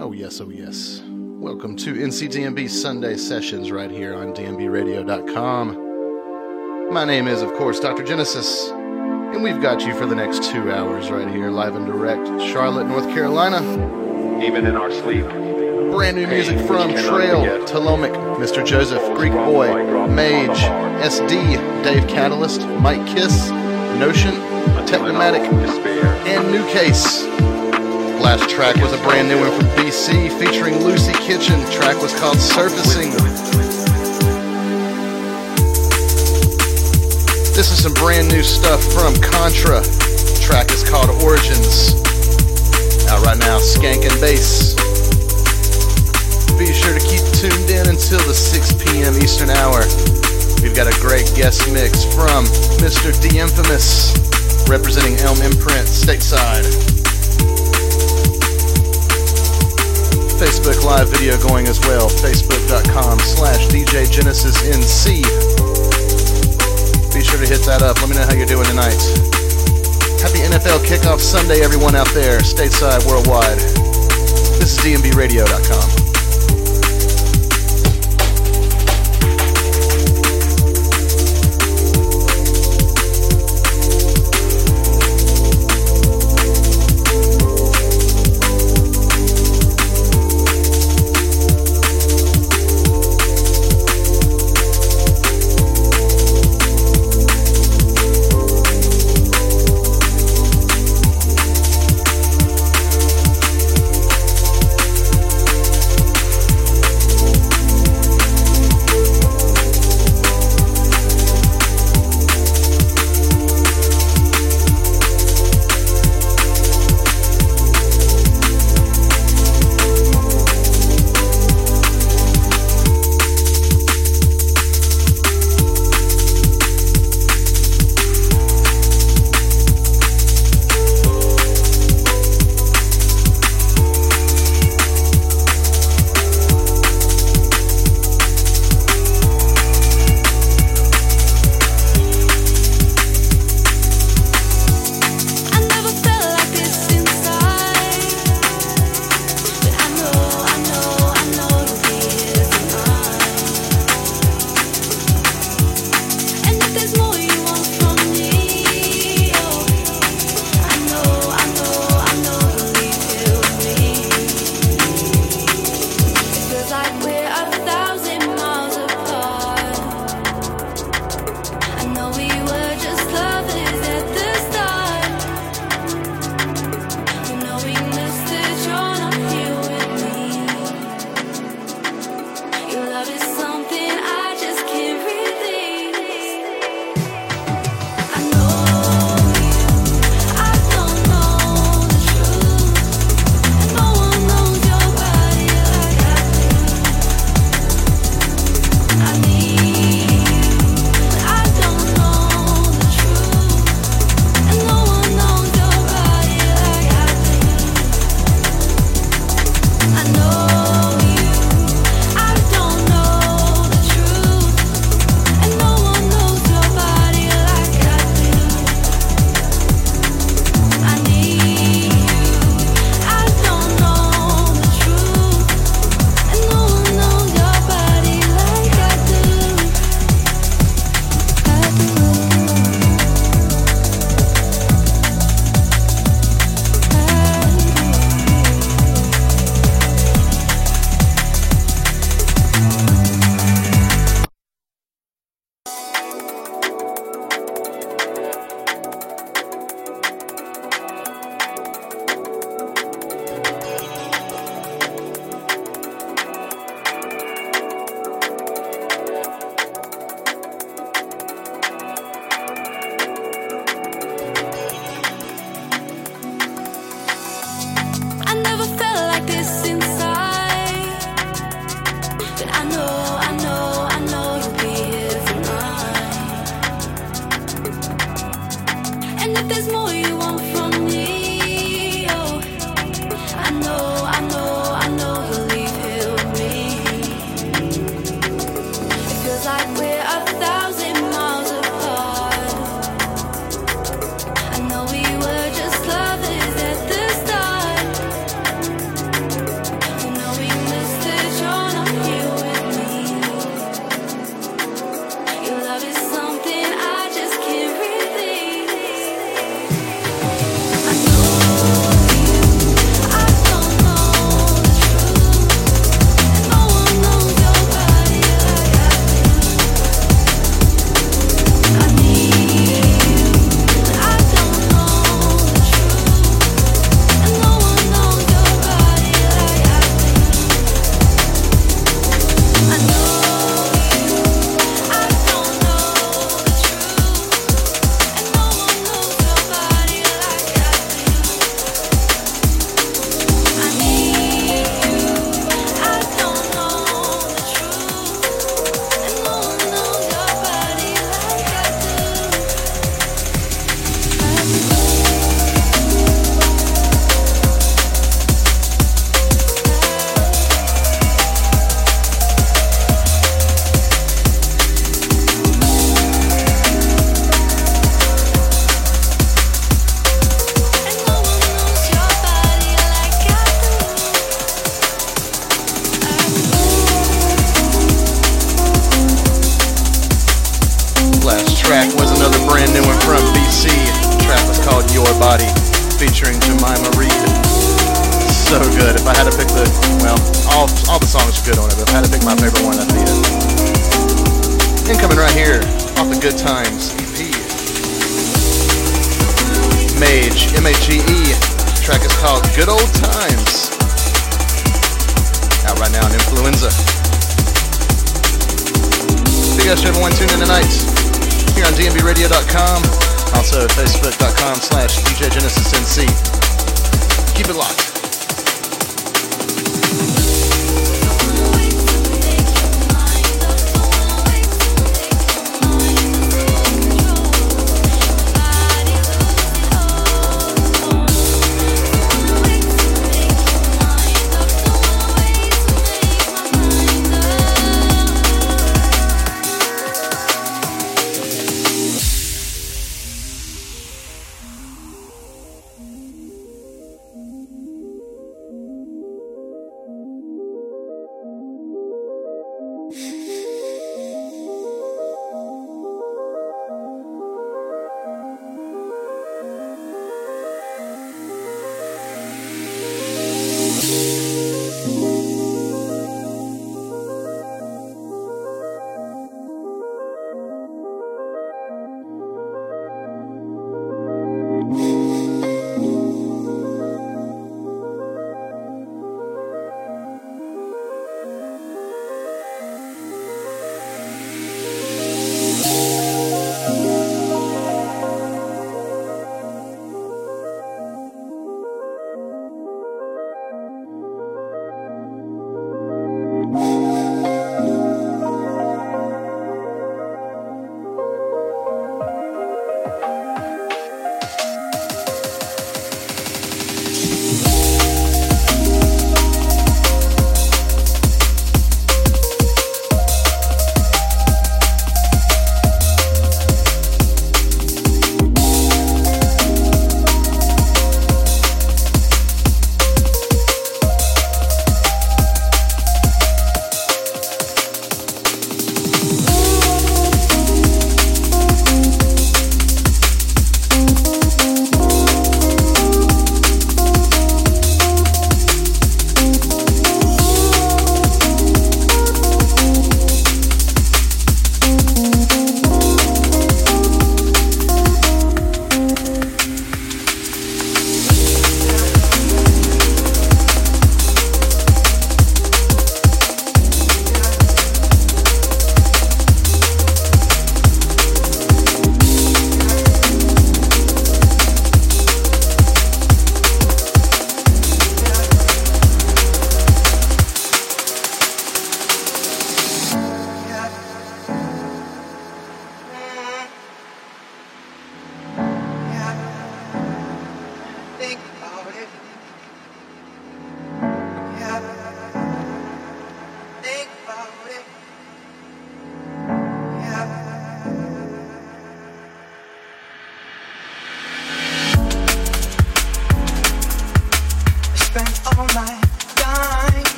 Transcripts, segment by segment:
Oh, oh, NCDNB Sunday sessions right here on DNBRadio.com. My name is, of course, Dr. Genesis, and we've got you for the next two hours right here, live and direct, Charlotte, North Carolina. Even in our sleep. Brand new music from Trail, Telomic, Mr. Joseph, Greek Boy, Mage, SD, Dave Catalyst, Mike Kiss, Notion, Technimatic, and New Case. Last track was a brand new one from BCee featuring Lucy Kitchen. The track was called Surfacing. This is some brand new stuff from Contra. The track is called Origins. Out right now, Skank and Bass. Be sure to keep tuned in until the 6 p.m. Eastern Hour. We've got a great guest mix from Mr. D Infamous, representing Elm Imprint stateside. Facebook Live video going as well. Facebook.com slash DJ Genesis NC. Be sure to hit that up. Let me know how you're doing tonight. Happy NFL kickoff Sunday, everyone out there, stateside, worldwide. This is DNBRadio.com.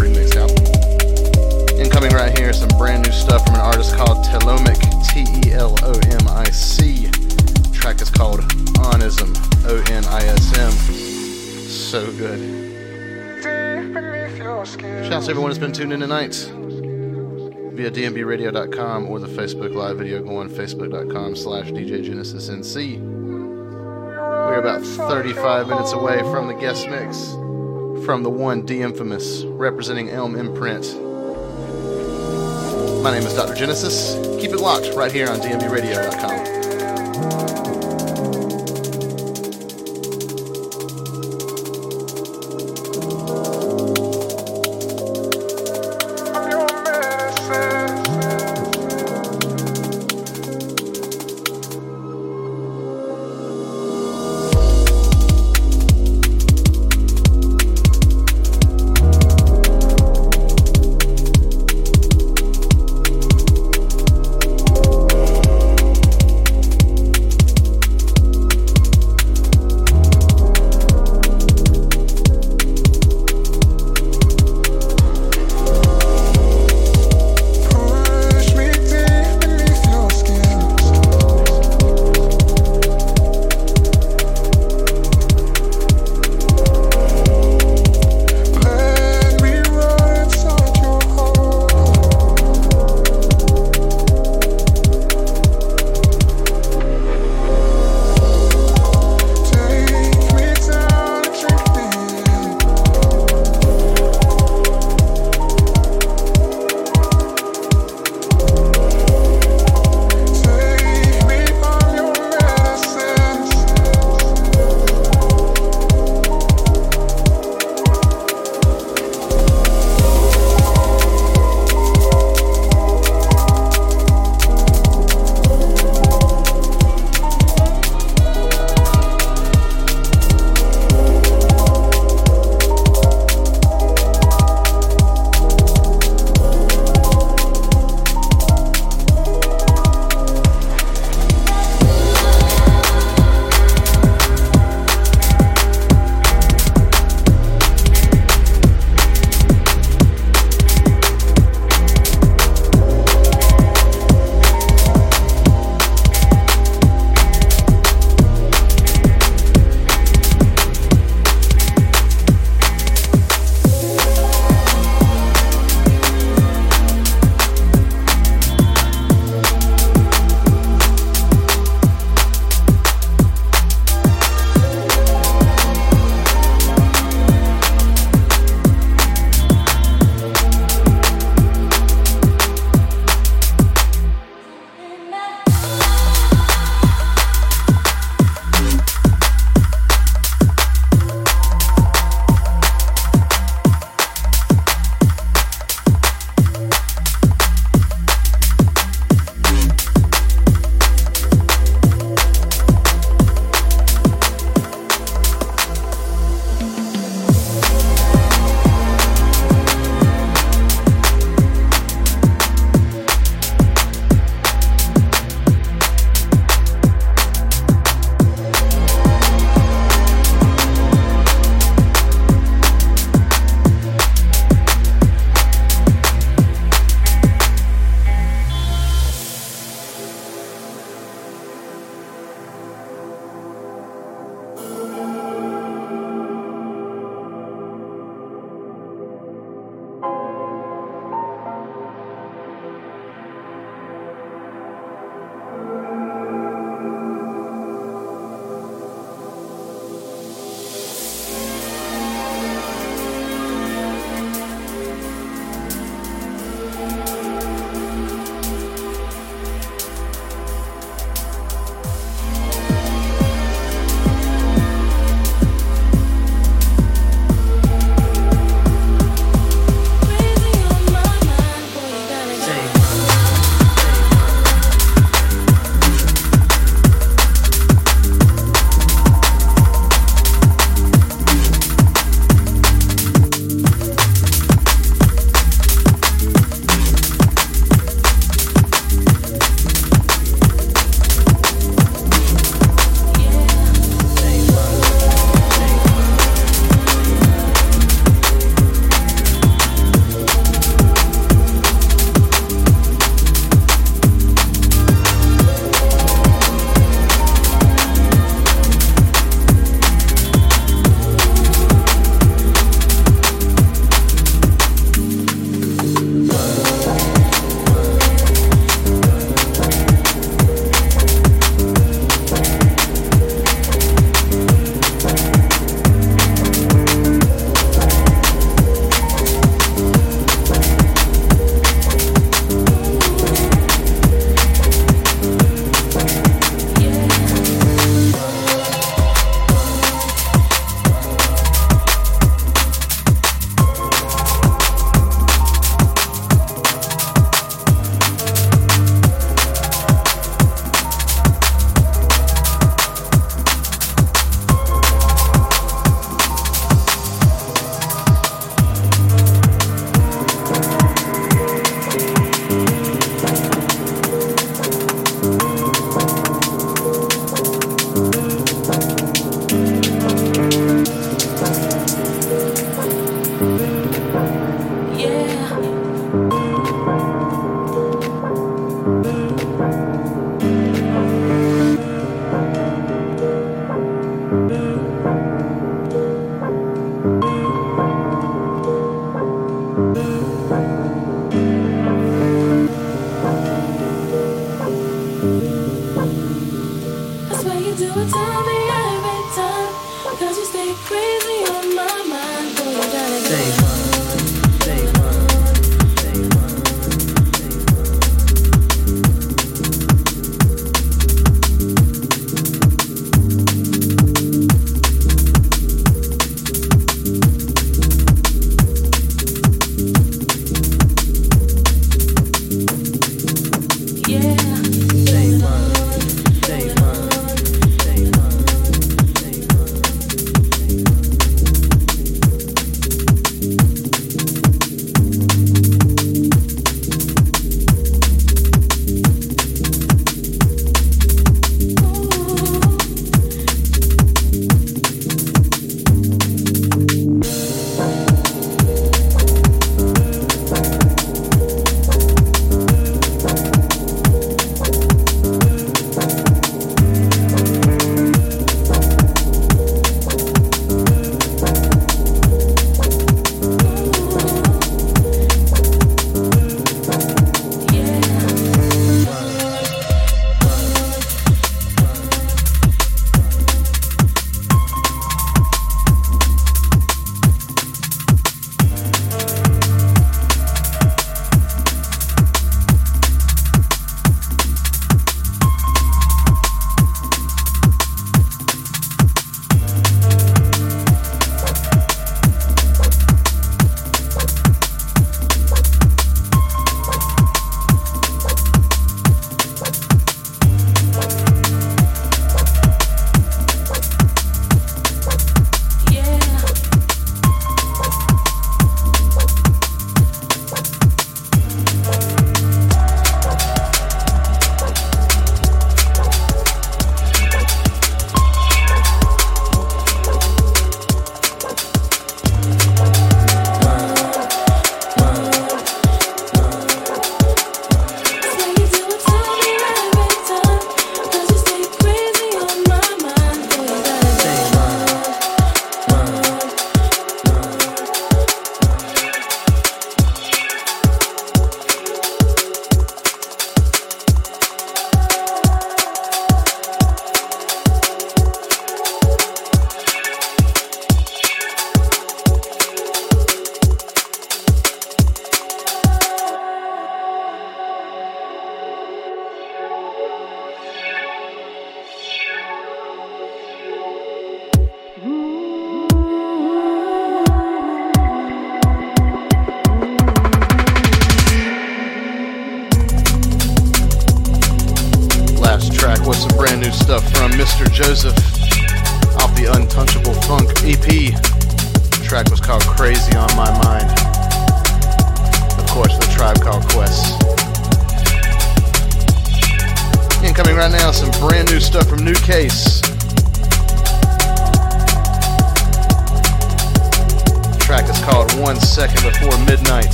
remix album. Incoming right here, some brand new stuff from an artist called Telomic, T E L O M I C. Track is called Onism, O N I S M. So good. Shouts to everyone who's been tuning in tonight via dnbradio.com or the Facebook Live video going facebook.com slash djgenesisnc. We're about 35 minutes away from the guest mix from the one D Infamous representing Elm Imprint. My name is Dr. Genesis. Keep it locked right here on dnbradio.com.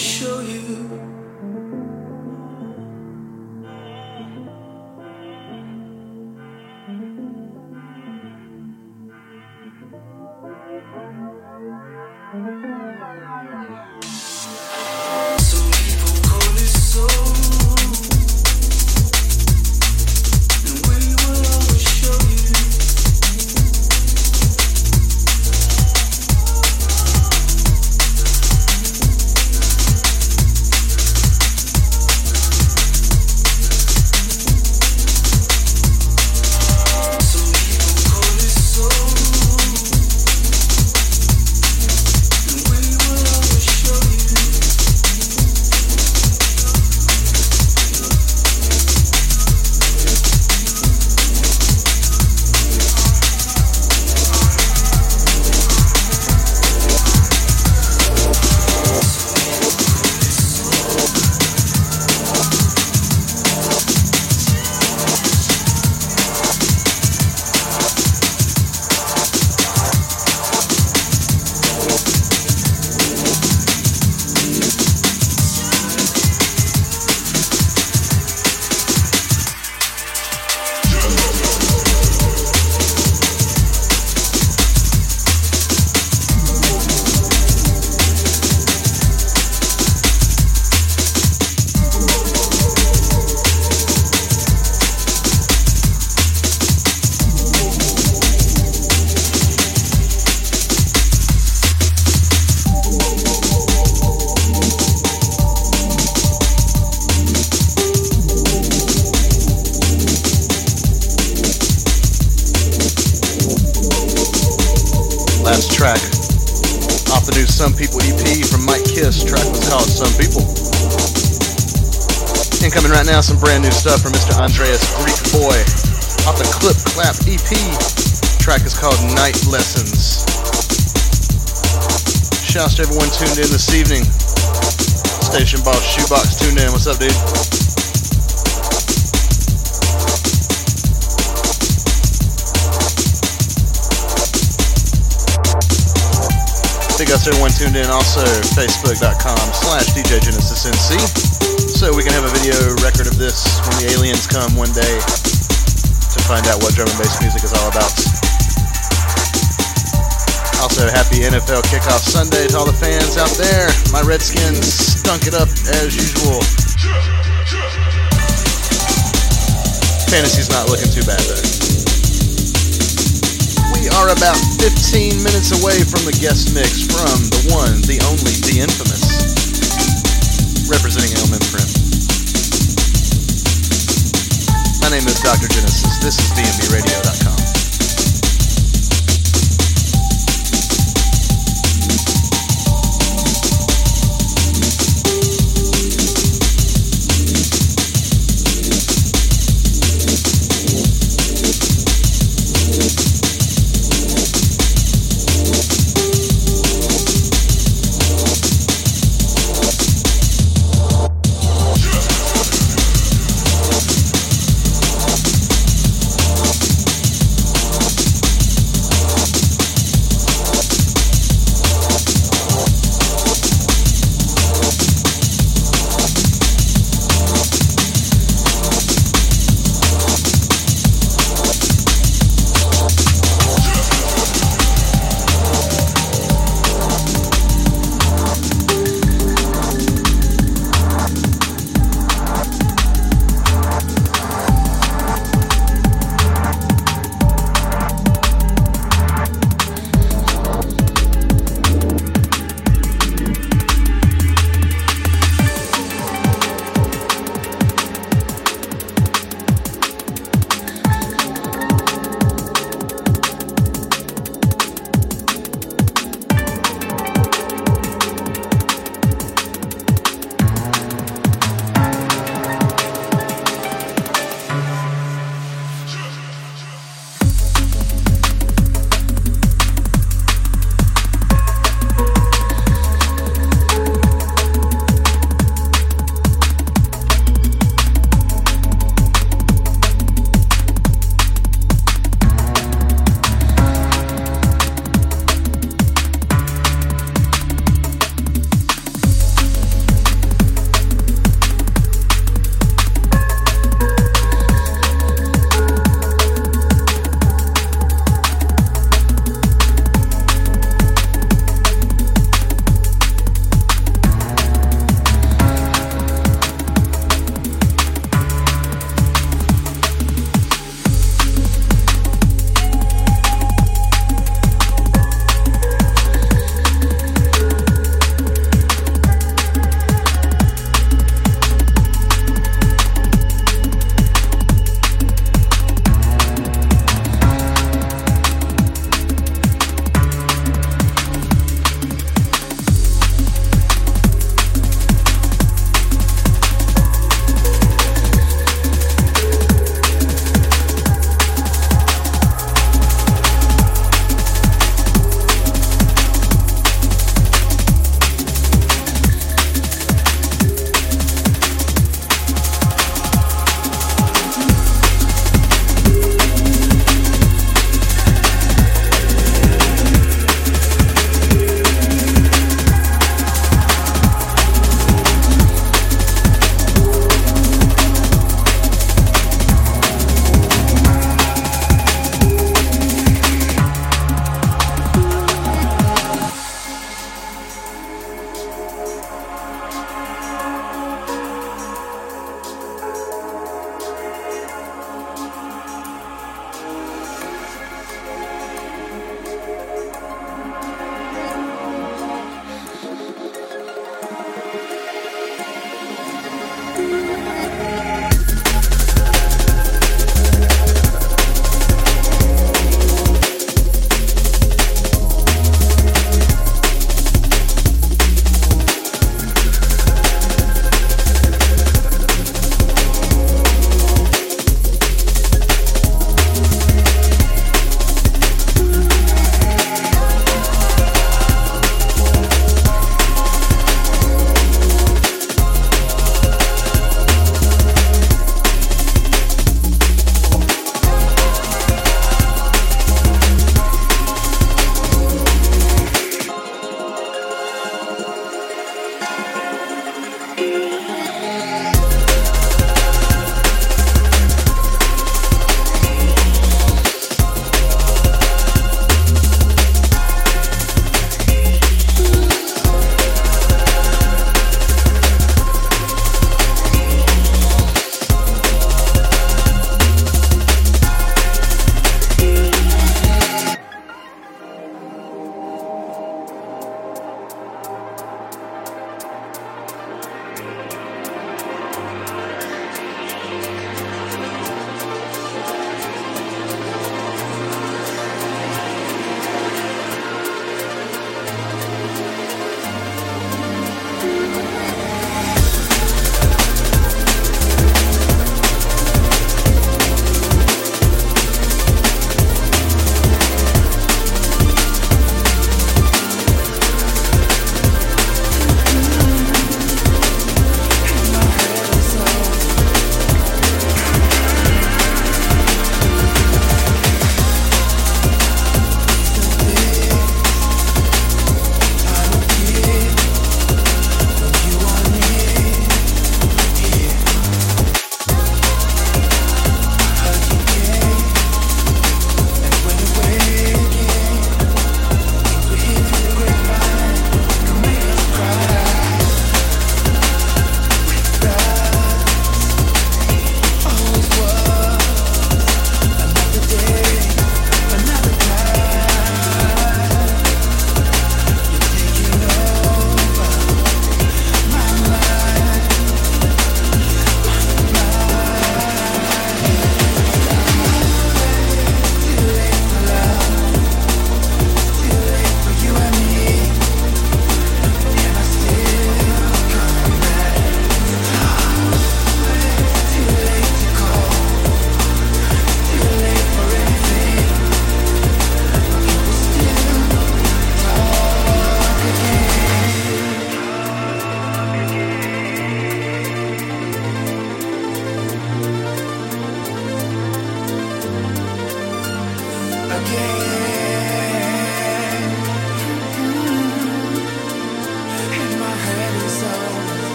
show you.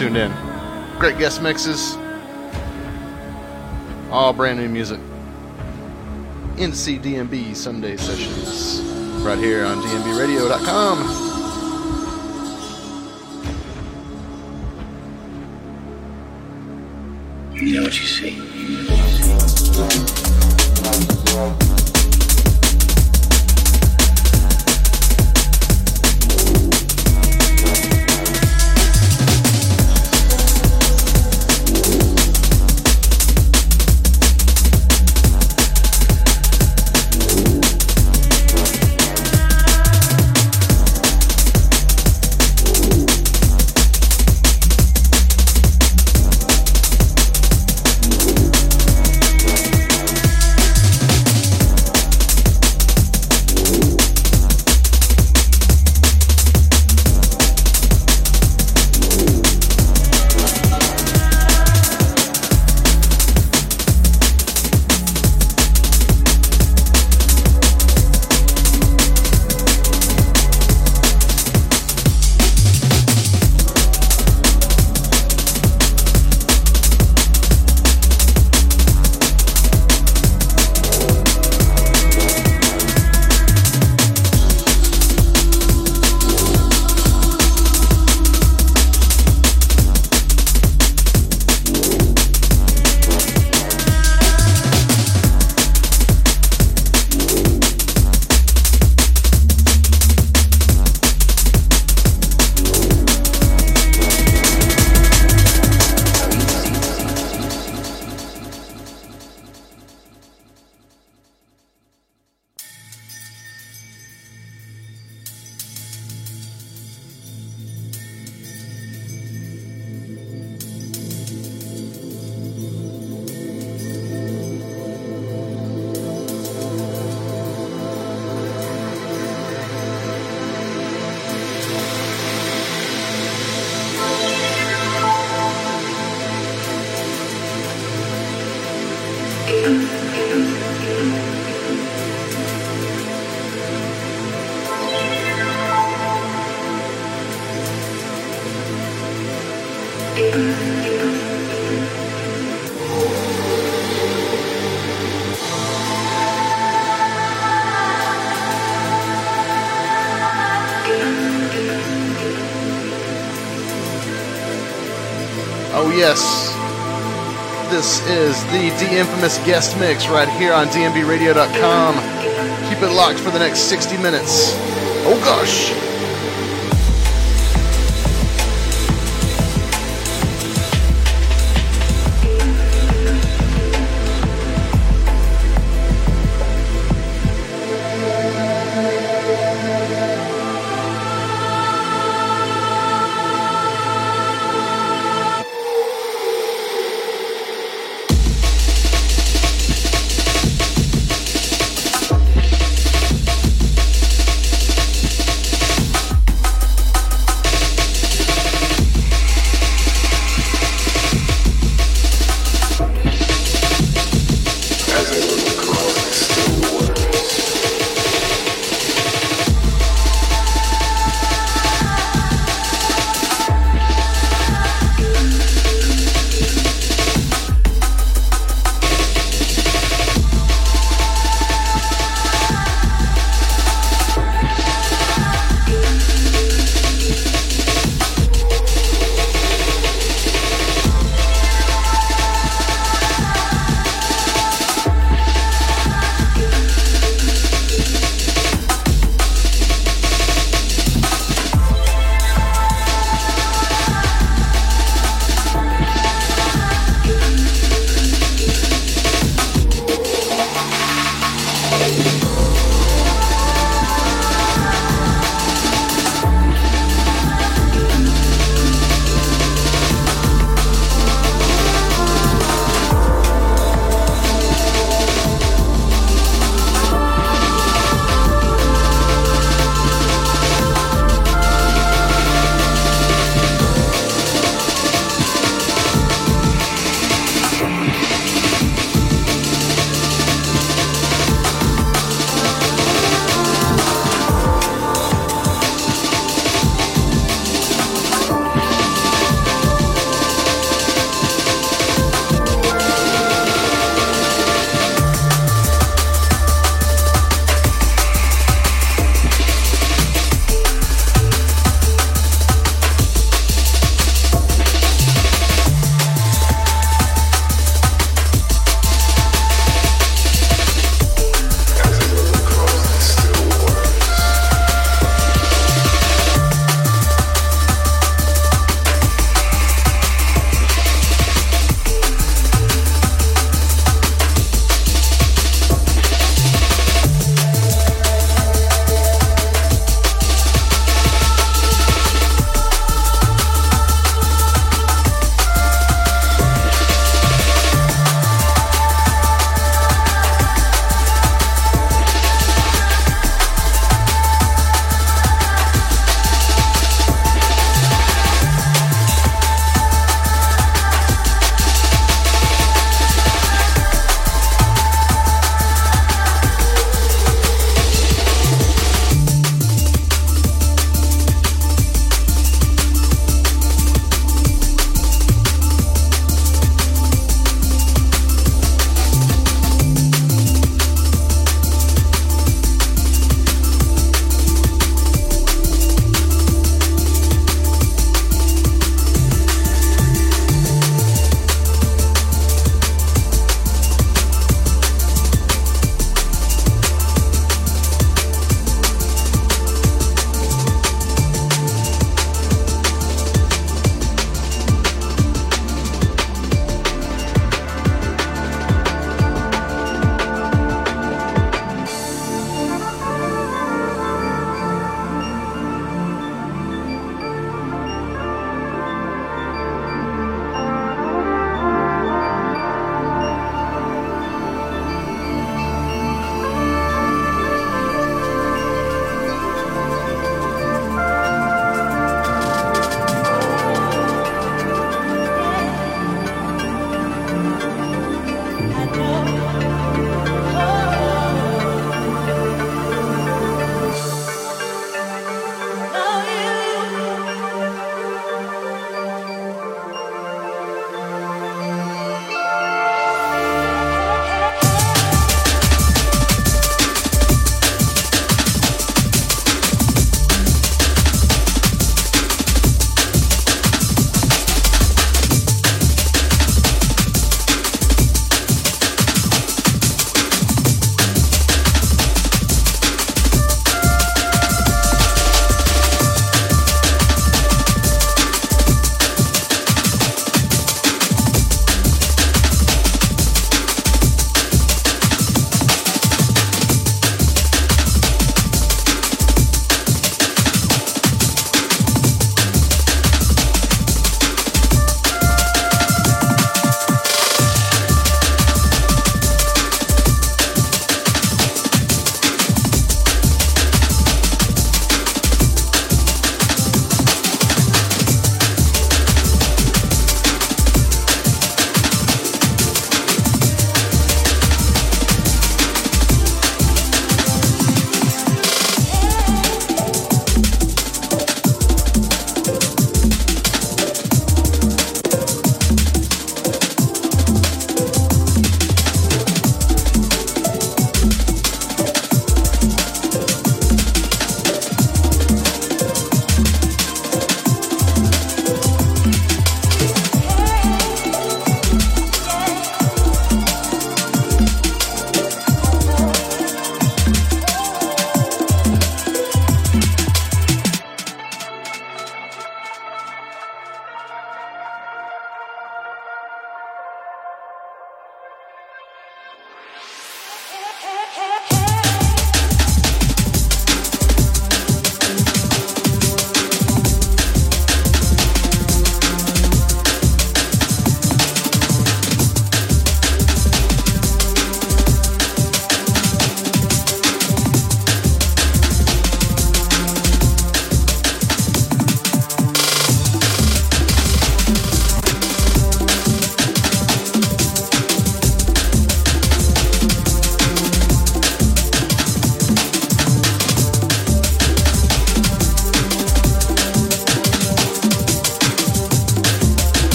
tuned in. Great guest mixes, all brand new music. NCDMB Sunday sessions right here on DNBRadio.com. yes, this is the D Infamous guest mix right here on DNBRadio.com. Keep it locked for the next 60 minutes. Oh gosh.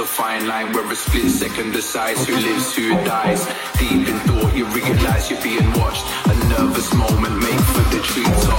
A fine line where a split second decides who lives, who dies. Deep in thought, you realize you're being watched. A nervous moment made for the treetops.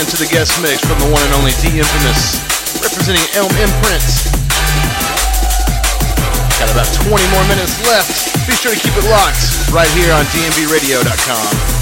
Into the guest mix from the one and only D Infamous, representing Elm Imprint. Got about 20 more minutes left. Be sure to keep it locked right here on dnbradio.com.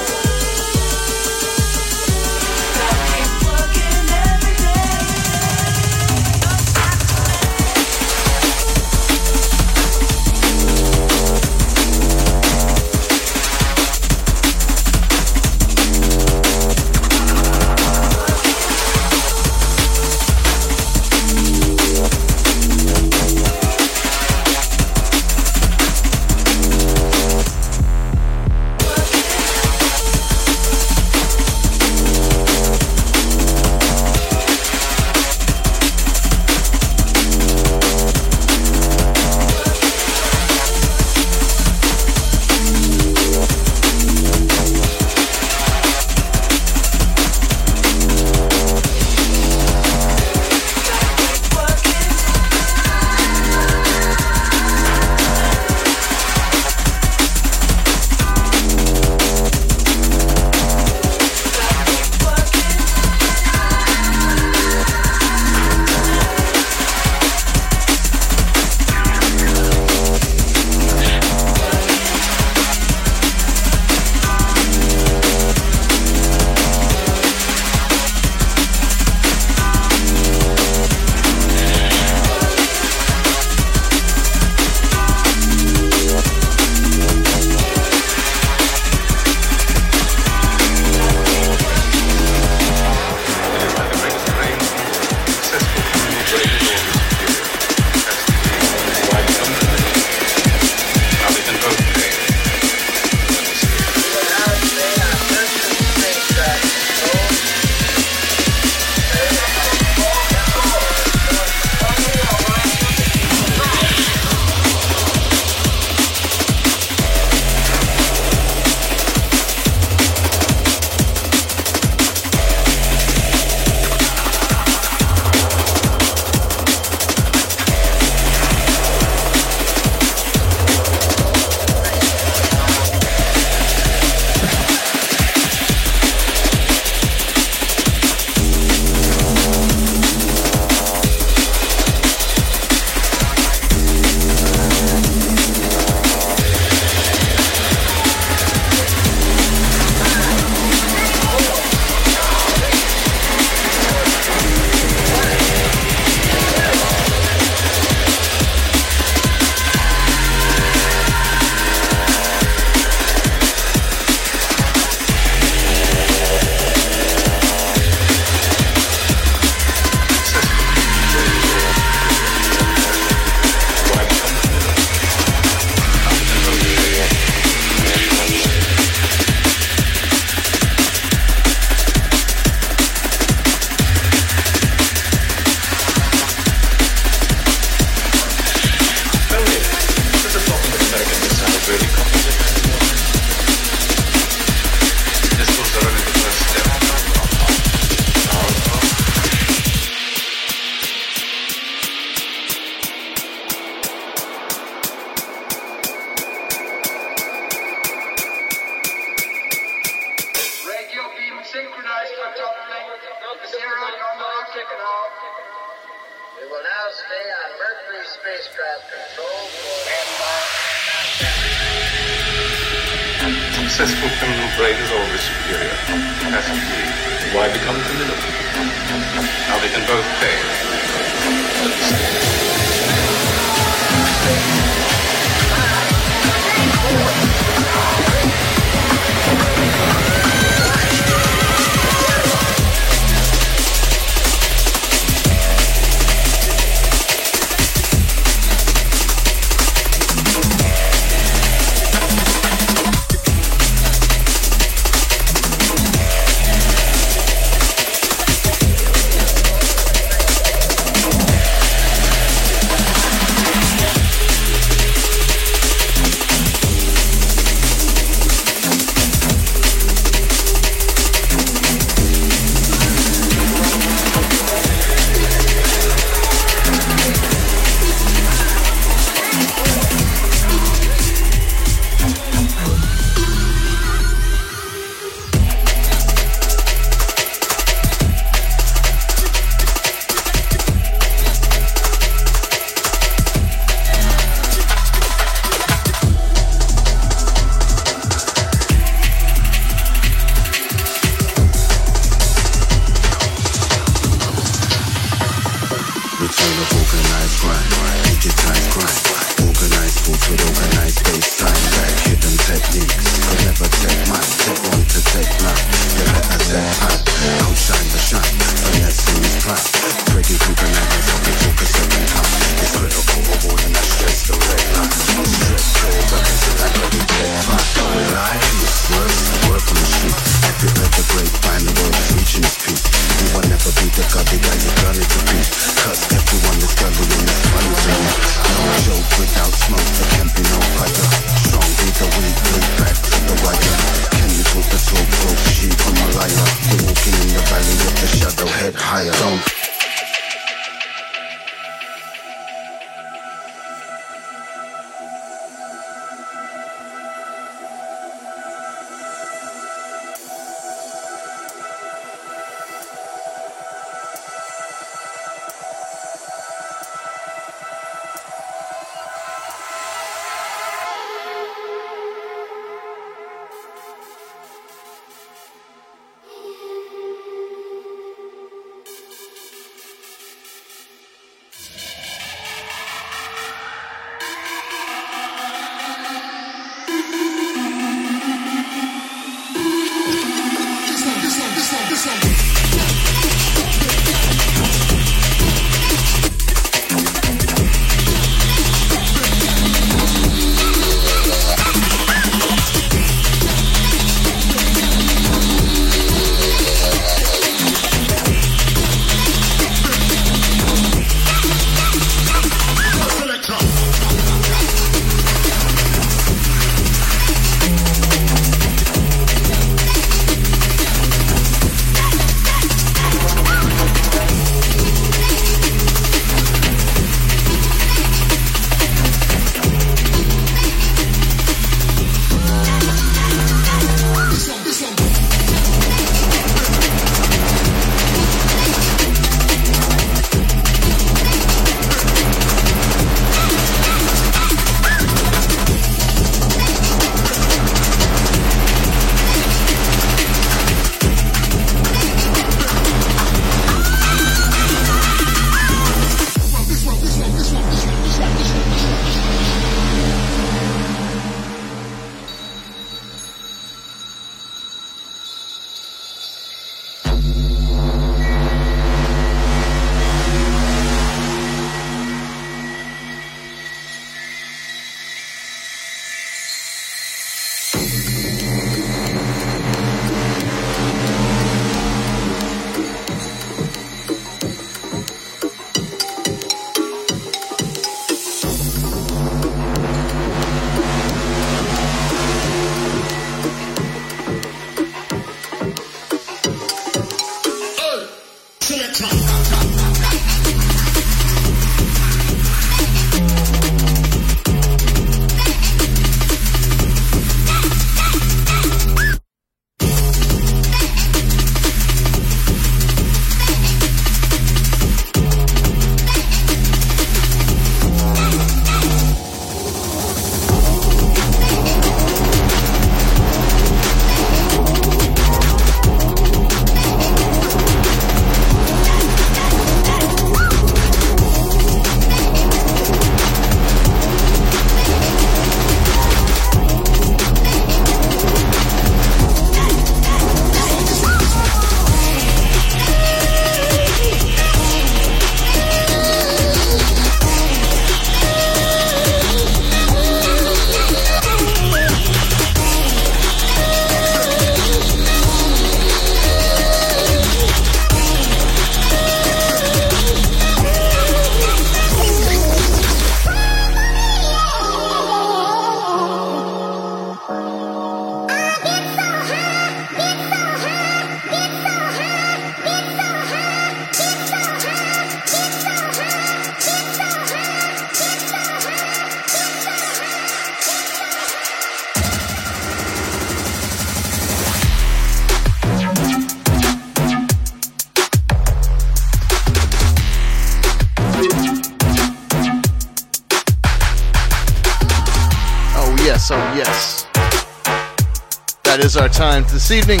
evening.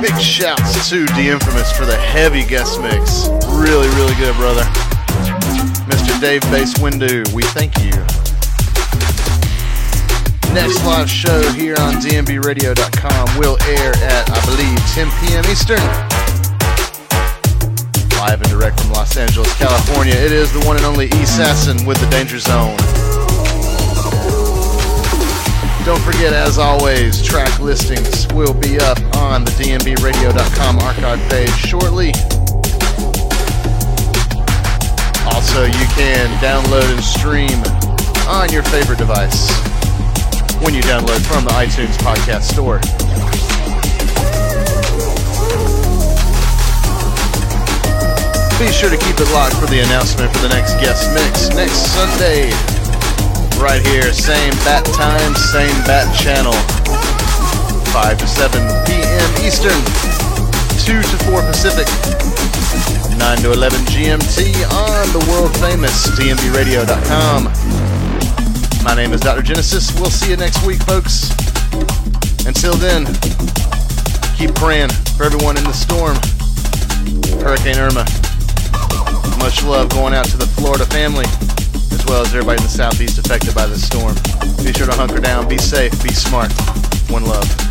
Big shouts to The Infamous for the heavy guest mix. Really, really good, brother. Mr. Dave Bass Windu, we thank you. Next live show here on DNBRadio.com will air at, I believe, 10 p.m. Eastern. Live and direct from Los Angeles, California. It is the one and only Assassin with the Danger Zone. Don't forget, as always, track listings will be up on the DNBRadio.com archive page shortly. Also, you can download and stream on your favorite device when you download from the iTunes Podcast Store. Be sure to keep it locked for the announcement for the next guest mix next Sunday. Right here, same bat time, same bat channel. 5 to 7 p.m. Eastern, 2 to 4 Pacific, 9 to 11 GMT on the world famous DNBRadio.com. My name is Dr. Genesis. We'll see you next week, folks. Until then, keep praying for everyone in the storm. Hurricane Irma. Much love going out to the Florida family, well as everybody in the southeast affected by this storm. Be sure to hunker down, be safe, be smart. One love.